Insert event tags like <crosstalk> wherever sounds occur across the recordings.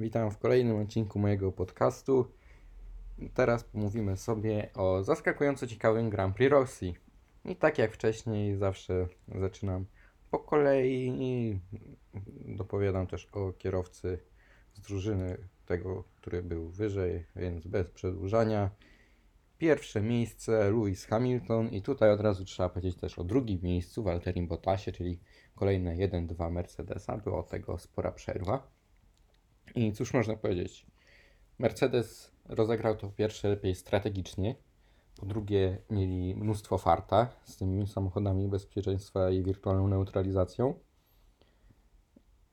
Witam w kolejnym odcinku mojego podcastu. Teraz pomówimy sobie o zaskakująco ciekawym Grand Prix Rosji. I tak jak wcześniej, zawsze zaczynam po kolei i dopowiadam też o kierowcy z drużyny tego, który był wyżej, więc bez przedłużania. Pierwsze miejsce Lewis Hamilton i tutaj od razu trzeba powiedzieć też o drugim miejscu Walterim Bottasie, czyli kolejne 1-2 Mercedesa. Było tego spora przerwa. I cóż można powiedzieć? Mercedes rozegrał to po pierwsze lepiej strategicznie, po drugie mieli mnóstwo farta z tymi samochodami bezpieczeństwa i wirtualną neutralizacją,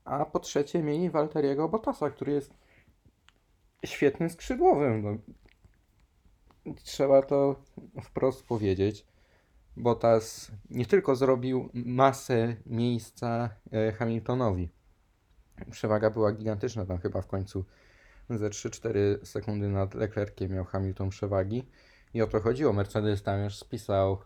a po trzecie mieli Walteriego Bottasa, który jest świetnym skrzydłowym. No. Trzeba to wprost powiedzieć. Bottas nie tylko zrobił masę miejsca e, Hamiltonowi, przewaga była gigantyczna, tam chyba w końcu ze 3-4 sekundy nad Leclerciem miał Hamilton przewagi. I o to chodziło. Mercedes tam już spisał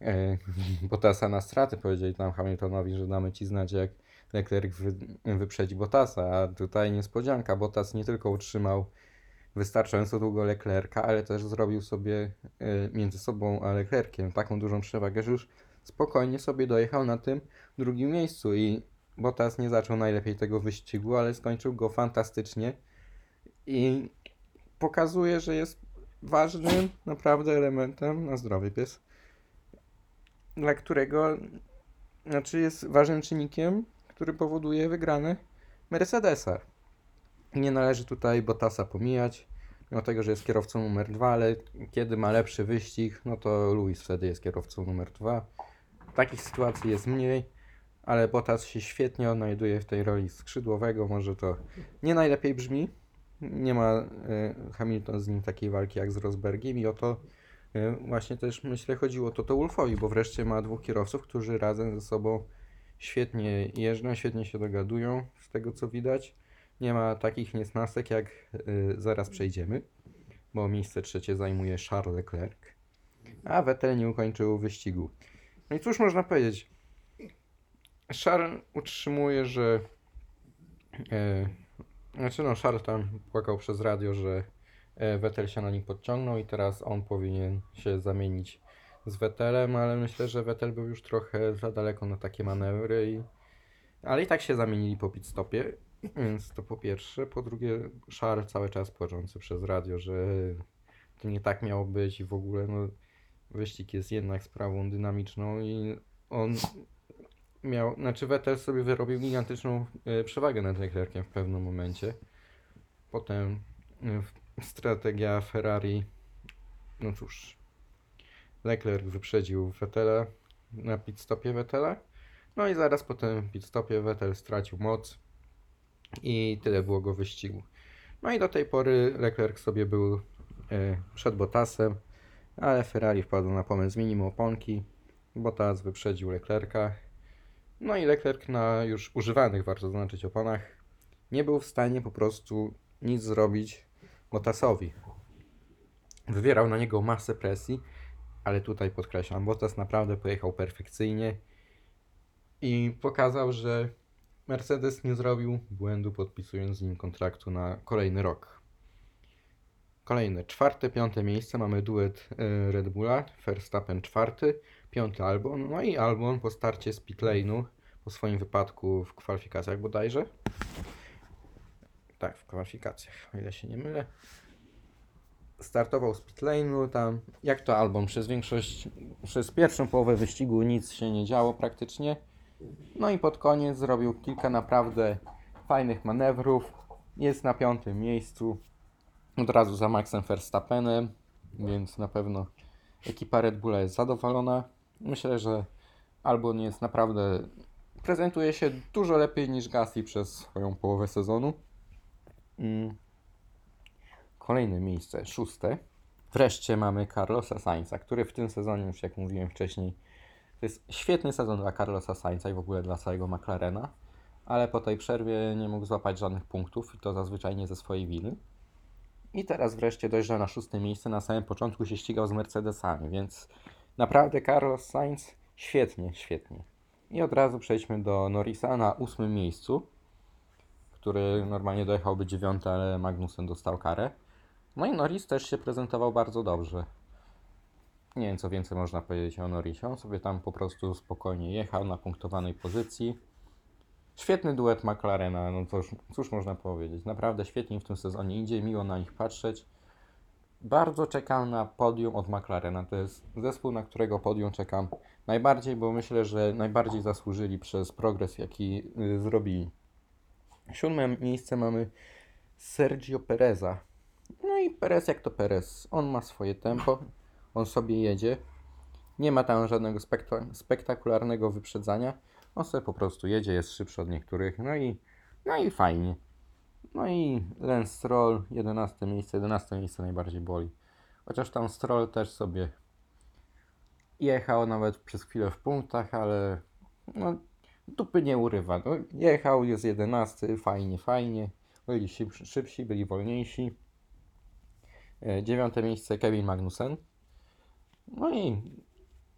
e, <laughs> Bottasa na straty, powiedzieli tam Hamiltonowi, że damy ci znać jak Leclerc wy, wyprzedzi Bottasa, a tutaj niespodzianka, Bottas nie tylko utrzymał wystarczająco długo Leclerca, ale też zrobił sobie e, między sobą a Leclerciem taką dużą przewagę, że już spokojnie sobie dojechał na tym drugim miejscu. I Bottas nie zaczął najlepiej tego wyścigu, ale skończył go fantastycznie i pokazuje, że jest ważnym naprawdę elementem na zdrowy pies, dla którego, znaczy jest ważnym czynnikiem, który powoduje wygrane Mercedesa. Nie należy tutaj Bottasa pomijać, mimo tego, że jest kierowcą numer dwa, ale kiedy ma lepszy wyścig, no to Luis wtedy jest kierowcą numer dwa. Takich sytuacji jest mniej ale Bottas się świetnie odnajduje w tej roli skrzydłowego. Może to nie najlepiej brzmi. Nie ma y, Hamilton z nim takiej walki jak z Rosbergiem i o to y, właśnie też myślę chodziło to to Wolfowi, bo wreszcie ma dwóch kierowców, którzy razem ze sobą świetnie jeżdżą, świetnie się dogadują, z tego co widać. Nie ma takich niesnasek jak y, zaraz przejdziemy, bo miejsce trzecie zajmuje Charles Leclerc, a Vettel nie ukończył wyścigu. No i cóż można powiedzieć? Sharon utrzymuje, że. E, znaczy, no, Sharon tam płakał przez radio, że e, Vettel się na nim podciągnął i teraz on powinien się zamienić z Vettelem, ale myślę, że Vettel był już trochę za daleko na takie manewry. I... Ale i tak się zamienili po pit stopie, więc to po pierwsze. Po drugie, Szar cały czas płaczący przez radio, że to nie tak miało być i w ogóle no, wyścig jest jednak sprawą dynamiczną i on miał, znaczy Vettel sobie wyrobił gigantyczną e, przewagę nad Leclerciem w pewnym momencie. Potem e, strategia Ferrari, no cóż, Leclerc wyprzedził Vettela na pit stopie Vettela. No i zaraz po tym pit stopie Vettel stracił moc i tyle było go wyścigu. No i do tej pory Leclerc sobie był e, przed Bottasem, ale Ferrari wpadł na pomysł, zmienił oponki. Bottas wyprzedził Leclerca no i Leclerc na już używanych, warto zaznaczyć, oponach nie był w stanie po prostu nic zrobić Bottasowi. Wywierał na niego masę presji, ale tutaj podkreślam, Bottas naprawdę pojechał perfekcyjnie i pokazał, że Mercedes nie zrobił błędu podpisując z nim kontraktu na kolejny rok. Kolejne, czwarte, piąte miejsce mamy duet e, Red Bulla, Verstappen czwarty, piąty Albon, no i Albon po starcie z pitlane'u, po swoim wypadku w kwalifikacjach bodajże. Tak, w kwalifikacjach, o ile się nie mylę. Startował z pitlane'u, tam jak to Albon, przez większość, przez pierwszą połowę wyścigu nic się nie działo praktycznie. No i pod koniec zrobił kilka naprawdę fajnych manewrów. Jest na piątym miejscu, od razu za Maxem Verstappenem, więc na pewno ekipa Red Bulla jest zadowolona. Myślę, że Albon jest naprawdę. prezentuje się dużo lepiej niż Gasly przez swoją połowę sezonu. Mm. Kolejne miejsce, szóste. Wreszcie mamy Carlosa Sainza, który w tym sezonie, już jak mówiłem wcześniej, to jest świetny sezon dla Carlosa Sainza i w ogóle dla całego McLarena, ale po tej przerwie nie mógł złapać żadnych punktów i to zazwyczaj nie ze swojej winy. I teraz wreszcie dojrzał na szóste miejsce. Na samym początku się ścigał z Mercedesami, więc naprawdę Carlos Sainz świetnie, świetnie. I od razu przejdźmy do Norrisa na ósmym miejscu, który normalnie dojechałby dziewiąty, ale Magnussen dostał karę. No i Norris też się prezentował bardzo dobrze. Nie wiem, co więcej można powiedzieć o Norrisie. On sobie tam po prostu spokojnie jechał na punktowanej pozycji. Świetny duet McLarena, no cóż, cóż można powiedzieć. Naprawdę świetnie w tym sezonie idzie, miło na nich patrzeć. Bardzo czekam na podium od McLarena. To jest zespół, na którego podium czekam najbardziej, bo myślę, że najbardziej zasłużyli przez progres, jaki y, zrobili. Siódme miejsce mamy Sergio Pereza. No i Perez jak to Perez. On ma swoje tempo, on sobie jedzie. Nie ma tam żadnego spekta- spektakularnego wyprzedzania. On sobie po prostu jedzie, jest szybszy od niektórych. No i, no i fajnie. No i Lance Stroll, 11 miejsce, 11 miejsce najbardziej boli. Chociaż tam Stroll też sobie jechał nawet przez chwilę w punktach, ale no, dupy nie urywa. No, jechał, jest 11, fajnie, fajnie. Byli szybsi, szybsi byli wolniejsi. E, Dziewiąte miejsce Kevin Magnussen. No i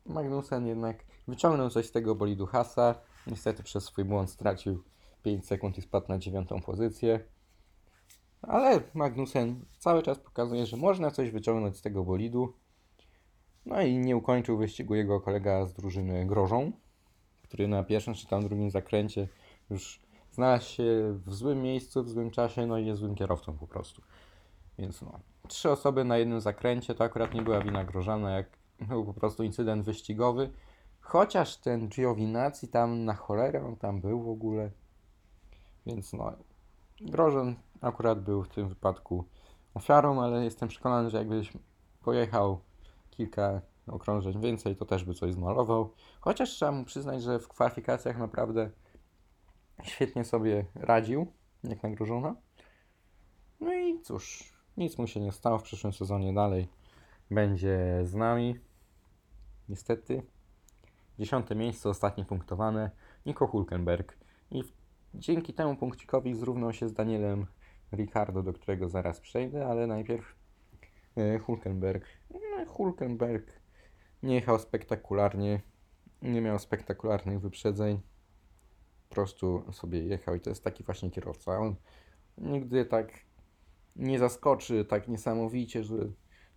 Magnussen jednak wyciągnął coś z tego bolidu Hasa. Niestety przez swój błąd stracił 5 sekund i spadł na dziewiątą pozycję. Ale Magnussen cały czas pokazuje, że można coś wyciągnąć z tego bolidu. No i nie ukończył wyścigu jego kolega z drużyny Grożą, który na pierwszym czy tam drugim zakręcie już znalazł się w złym miejscu, w złym czasie, no i jest złym kierowcą po prostu. Więc no, trzy osoby na jednym zakręcie to akurat nie była wina Grożana, jak był po prostu incydent wyścigowy. Chociaż ten Giovinazzi tam na cholerę tam był w ogóle. Więc no, Grożen akurat był w tym wypadku ofiarą, ale jestem przekonany, że jakbyś pojechał kilka okrążeń więcej, to też by coś zmalował. Chociaż trzeba mu przyznać, że w kwalifikacjach naprawdę świetnie sobie radził, jak na Grożona. No i cóż, nic mu się nie stało w przyszłym sezonie dalej. Będzie z nami. Niestety. Dziesiąte miejsce, ostatnie punktowane. Nico Hulkenberg. I w, dzięki temu punkcikowi zrównał się z Danielem Ricardo, do którego zaraz przejdę, ale najpierw e, Hulkenberg. No, Hulkenberg nie jechał spektakularnie. Nie miał spektakularnych wyprzedzeń. Po prostu sobie jechał i to jest taki właśnie kierowca. On nigdy tak nie zaskoczy tak niesamowicie, że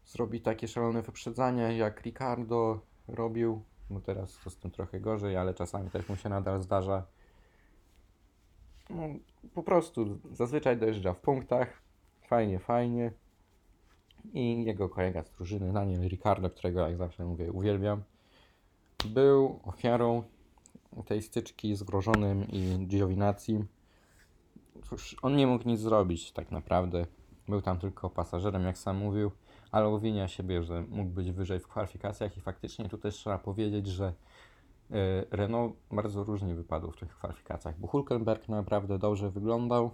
zrobi takie szalone wyprzedzania jak Ricardo robił. No teraz to z tym trochę gorzej, ale czasami też mu się nadal zdarza. No, po prostu zazwyczaj dojeżdża w punktach. Fajnie, fajnie. I jego kolega z drużyny, Daniel Ricardo, którego jak zawsze mówię, uwielbiam, był ofiarą tej styczki z Grożonym i Giovinazzi. Cóż, on nie mógł nic zrobić tak naprawdę. Był tam tylko pasażerem, jak sam mówił, ale uwinia siebie, że mógł być wyżej w kwalifikacjach i faktycznie tu też trzeba powiedzieć, że Renault bardzo różnie wypadł w tych kwalifikacjach, bo Hulkenberg naprawdę dobrze wyglądał,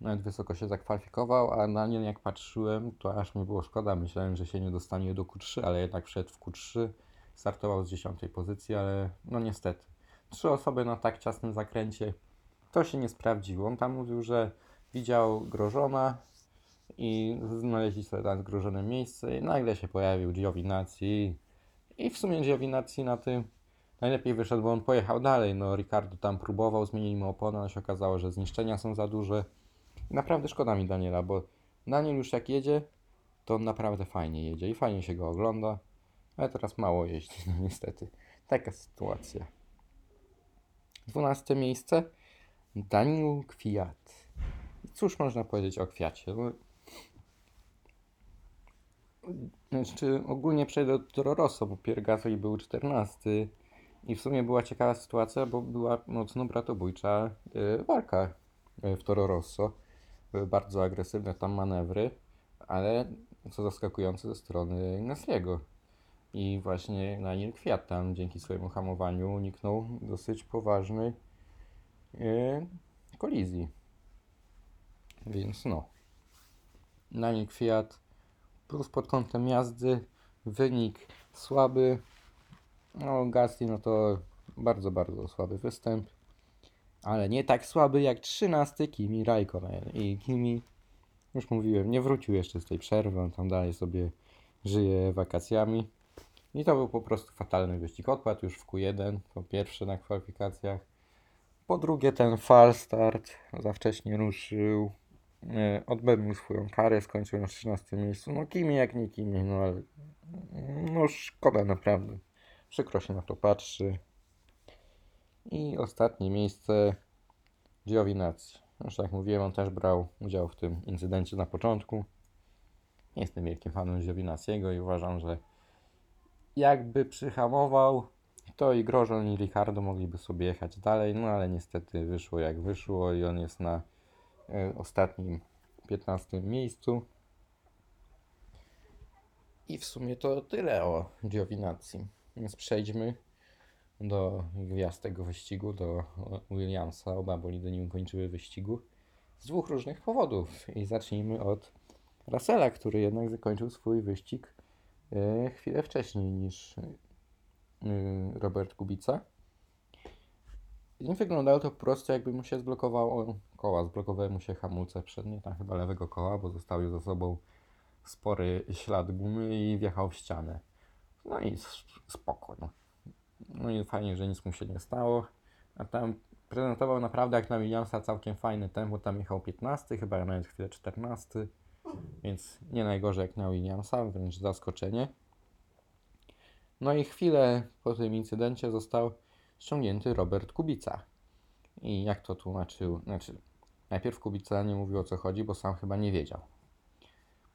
nawet wysoko się zakwalifikował, a na nie jak patrzyłem, to aż mi było szkoda, myślałem, że się nie dostanie do Q3, ale jednak wszedł w Q3, startował z dziesiątej pozycji, ale no niestety. Trzy osoby na tak ciasnym zakręcie, to się nie sprawdziło. On tam mówił, że widział Grożona i znaleźli sobie tam zgrożone miejsce i nagle się pojawił Giovinazzi i w sumie Giovinazzi na tym najlepiej wyszedł, bo on pojechał dalej. No Ricardo tam próbował, zmienili mu oponę, ale się okazało, że zniszczenia są za duże. Naprawdę szkoda mi Daniela, bo Daniel już jak jedzie, to on naprawdę fajnie jedzie i fajnie się go ogląda, ale teraz mało jeździ, no niestety. Taka sytuacja. 12 miejsce. Daniel Kwiat. Cóż można powiedzieć o Kwiacie? No, znaczy, ogólnie przejdę do Toro Rosso, bo Pierre Gasly był 14 i w sumie była ciekawa sytuacja, bo była mocno bratobójcza y, walka y, w Toro Rosso. Były bardzo agresywne tam manewry, ale co zaskakujące ze strony Nesliego. I właśnie Daniel Kwiat tam dzięki swojemu hamowaniu uniknął dosyć poważnej y, kolizji. Więc no. Daniel Kwiat plus pod kątem jazdy wynik słaby. No Gasly no to bardzo, bardzo słaby występ. Ale nie tak słaby jak 13 Kimi Raikkonen. I Kimi, już mówiłem, nie wrócił jeszcze z tej przerwy, on tam dalej sobie żyje wakacjami. I to był po prostu fatalny wyścig. Odpadł już w Q1, po pierwsze na kwalifikacjach. Po drugie, ten fal start za wcześnie ruszył. E, Odbył swoją karę, skończył na 13 miejscu. No kim jak nie kim, no ale no szkoda naprawdę. Przykro się na to patrzy. I ostatnie miejsce Giovinazzi. Już jak mówiłem, on też brał udział w tym incydencie na początku. Nie jestem wielkim fanem Giovinazziego i uważam, że jakby przyhamował, to i Grożon i Ricardo mogliby sobie jechać dalej, no ale niestety wyszło jak wyszło i on jest na e, ostatnim 15 miejscu. I w sumie to tyle o Giovinazzi. Więc przejdźmy do gwiazd tego wyścigu, do Williamsa. Oba bolidy nie ukończyły wyścigu z dwóch różnych powodów. I zacznijmy od Russella, który jednak zakończył swój wyścig e, chwilę wcześniej niż e, Robert Kubica. I wyglądało to po prostu jakby mu się zblokowało koła, zblokowały mu się hamulce przednie, tam chyba lewego koła, bo zostawił za sobą spory ślad gumy i wjechał w ścianę. No i s- spoko. No. no i fajnie, że nic mu się nie stało. A tam prezentował naprawdę jak na Williamsa całkiem fajne tempo. Tam jechał 15, chyba nawet chwilę 14. Więc nie najgorzej jak na Williamsa, wręcz zaskoczenie. No i chwilę po tym incydencie został ściągnięty Robert Kubica. I jak to tłumaczył? Znaczy, najpierw Kubica nie mówił o co chodzi, bo sam chyba nie wiedział.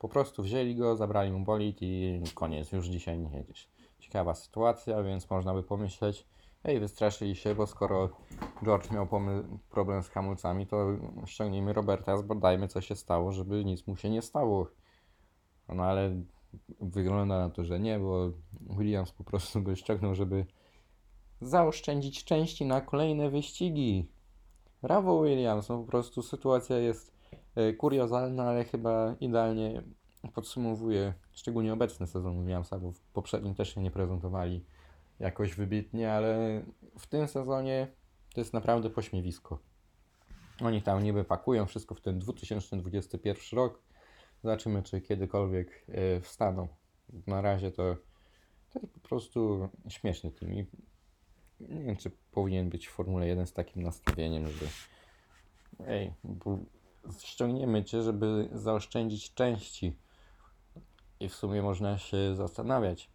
Po prostu wzięli go, zabrali mu bolid i koniec, już dzisiaj nie jedziesz. Ciekawa sytuacja, więc można by pomyśleć, ej, wystraszyli się, bo skoro George miał problem z hamulcami, to ściągnijmy Roberta, zbadajmy co się stało, żeby nic mu się nie stało. No ale wygląda na to, że nie, bo Williams po prostu go ściągnął, żeby zaoszczędzić części na kolejne wyścigi. Brawo Williams, no po prostu sytuacja jest kuriozalna, ale chyba idealnie podsumowuje szczególnie obecny sezon Williamsa, bo w poprzednim też się nie prezentowali jakoś wybitnie, ale w tym sezonie to jest naprawdę pośmiewisko. Oni tam niby pakują wszystko w ten 2021 rok. Zobaczymy, czy kiedykolwiek e, wstaną. Na razie to, to jest po prostu śmieszny team. I nie wiem, czy powinien być w Formule 1 z takim nastawieniem, że ej, bo ściągniemy cię, żeby zaoszczędzić części. I w sumie można się zastanawiać,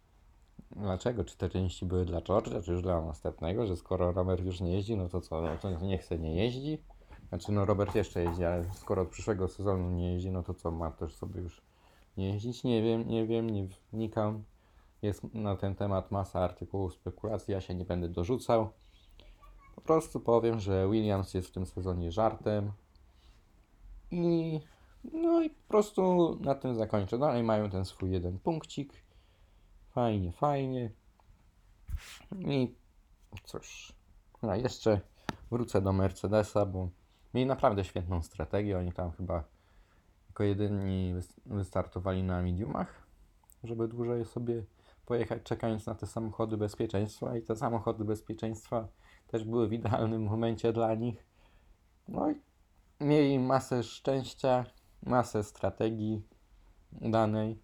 dlaczego? Czy te części były dla George'a, czy już dla następnego, że skoro Robert już nie jeździ, no to co, no to nie chce, nie jeździ? Znaczy, no Robert jeszcze jeździ, ale skoro od przyszłego sezonu nie jeździ, no to co, ma też sobie już nie jeździć? Nie wiem, nie wiem, nie wnikam. Jest na ten temat masa artykułów, spekulacji, ja się nie będę dorzucał. Po prostu powiem, że Williams jest w tym sezonie żartem. I no i po prostu na tym zakończę. Dalej mają ten swój jeden punkcik. Fajnie, fajnie. I cóż, no jeszcze wrócę do Mercedesa, bo mieli naprawdę świetną strategię. Oni tam chyba jako jedyni wys- wystartowali na mediumach, żeby dłużej sobie pojechać, czekając na te samochody bezpieczeństwa. I te samochody bezpieczeństwa też były w idealnym momencie dla nich. No i mieli masę szczęścia, masę strategii danej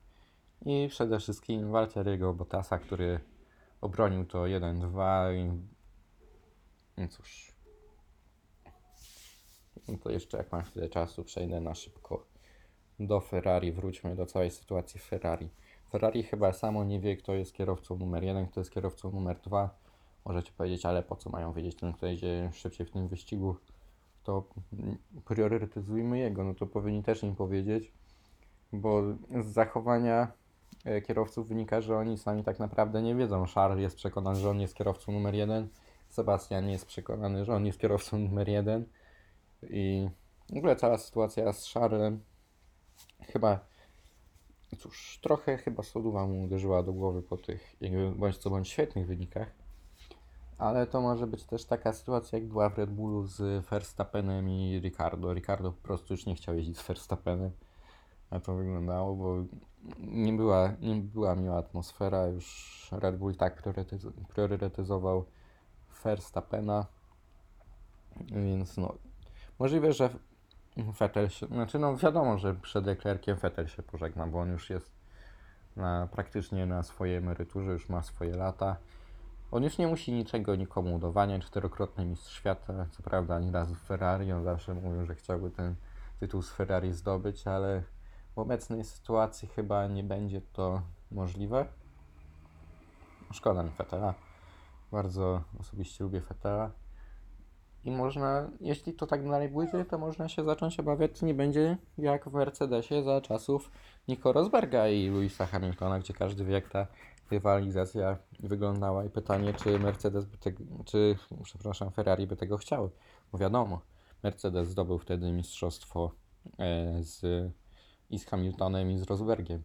i przede wszystkim Walteriego Bottasa, który obronił to 1-2 i no cóż. No to jeszcze jak mam chwilę czasu, przejdę na szybko do Ferrari. Wróćmy do całej sytuacji Ferrari. Ferrari chyba samo nie wie, kto jest kierowcą numer 1, kto jest kierowcą numer 2. Możecie powiedzieć, ale po co mają wiedzieć ten, kto jedzie szybciej w tym wyścigu? To priorytetyzujmy jego. No to powinni też im powiedzieć, bo z zachowania e, kierowców wynika, że oni sami tak naprawdę nie wiedzą. Charles jest przekonany, że on jest kierowcą numer 1. Sebastian jest przekonany, że on jest kierowcą numer 1. I w ogóle cała sytuacja z Charlesem chyba, cóż, trochę chyba soduwa mu uderzyła do głowy po tych bądź co bądź świetnych wynikach. Ale to może być też taka sytuacja, jak była w Red Bullu z Verstappenem i Ricardo. Ricardo po prostu już nie chciał jeździć z Verstappenem. A to wyglądało, bo nie była, nie była miła atmosfera. Już Red Bull tak priorytetyz- priorytetyzował Verstappena. Więc no, możliwe, że Vettel się, znaczy no wiadomo, że przed Leclerciem Vettel się pożegna, bo on już jest na, praktycznie na swojej emeryturze, już ma swoje lata. On już nie musi niczego nikomu udowadniać, czterokrotny mistrz świata, co prawda ani razu Ferrari, on zawsze mówił, że chciałby ten tytuł z Ferrari zdobyć, ale w obecnej sytuacji chyba nie będzie to możliwe. Szkoda mi Fetela. Bardzo osobiście lubię Fetela. I można, jeśli to tak dalej pójdzie, to można się zacząć obawiać, czy nie będzie jak w Mercedesie za czasów Nico Rosberga i Louisa Hamiltona, gdzie każdy wie, jak ta rywalizacja wyglądała i pytanie, czy Mercedes by tego, czy, przepraszam, Ferrari by tego chciały. Bo wiadomo, Mercedes zdobył wtedy mistrzostwo e, z, i z Hamiltonem i z Rosbergiem.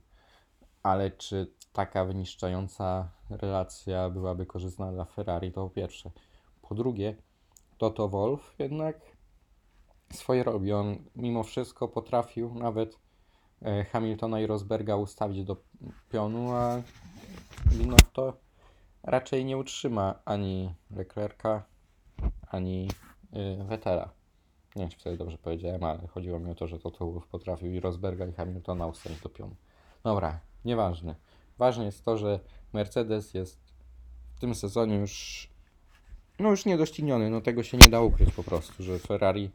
Ale czy taka wyniszczająca relacja byłaby korzystna dla Ferrari, to po pierwsze. Po drugie, Toto Wolf jednak swoje robi. On mimo wszystko potrafił nawet e, Hamiltona i Rosberga ustawić do pionu, a Binotto to raczej nie utrzyma ani Leclerca, ani y, Vettela. Nie wiem, czy wtedy dobrze powiedziałem, ale chodziło mi o to, że Toto Wolff potrafił i Rosberga i Hamiltona pionu. Dobra, nieważne. Ważne jest to, że Mercedes jest w tym sezonie już no już niedościgniony, no tego się nie da ukryć po prostu, że Ferrari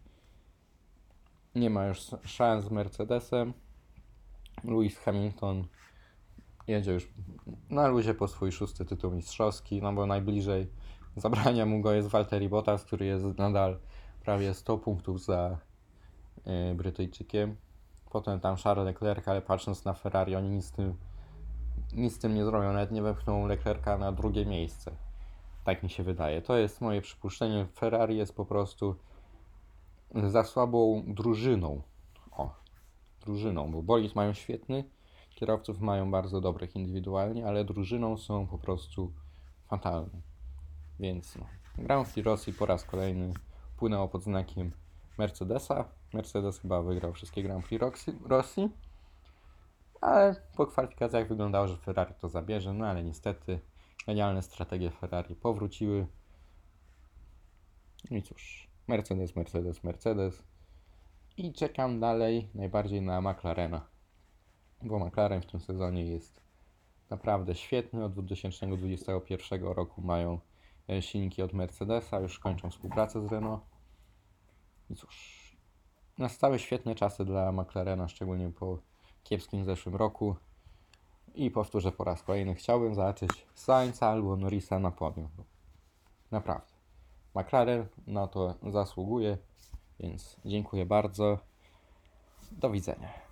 nie ma już szans z Mercedesem. Lewis Hamilton jedzie już na luzie po swój szósty tytuł mistrzowski, no bo najbliżej zabrania mu go jest Valtteri Bottas, który jest nadal prawie 100 punktów za y, Brytyjczykiem. Potem tam Charles Leclerc, ale patrząc na Ferrari, oni nic z tym, nic z tym nie zrobią, nawet nie wepchną Leclerca na drugie miejsce. Tak mi się wydaje. To jest moje przypuszczenie. Ferrari jest po prostu za słabą drużyną. O, drużyną, bo bolid mają świetny, kierowców mają bardzo dobrych indywidualnie, ale drużyną są po prostu fatalne. Więc no, Grand Prix Rosji po raz kolejny płynęło pod znakiem Mercedesa. Mercedes chyba wygrał wszystkie Grand Prix Roxy- Rosji. Ale po kwalifikacjach wyglądało, że Ferrari to zabierze, no ale niestety genialne strategie Ferrari powróciły. No i cóż, Mercedes, Mercedes, Mercedes. I czekam dalej najbardziej na McLarena. Bo McLaren w tym sezonie jest naprawdę świetny. Od 2021 roku mają e, silniki od Mercedesa, już kończą współpracę z Renault. I cóż, nastały świetne czasy dla McLarena, szczególnie po kiepskim zeszłym roku. I powtórzę po raz kolejny, chciałbym zobaczyć Sainza albo Norrisa na podium. Naprawdę. McLaren na to zasługuje, więc dziękuję bardzo. Do widzenia.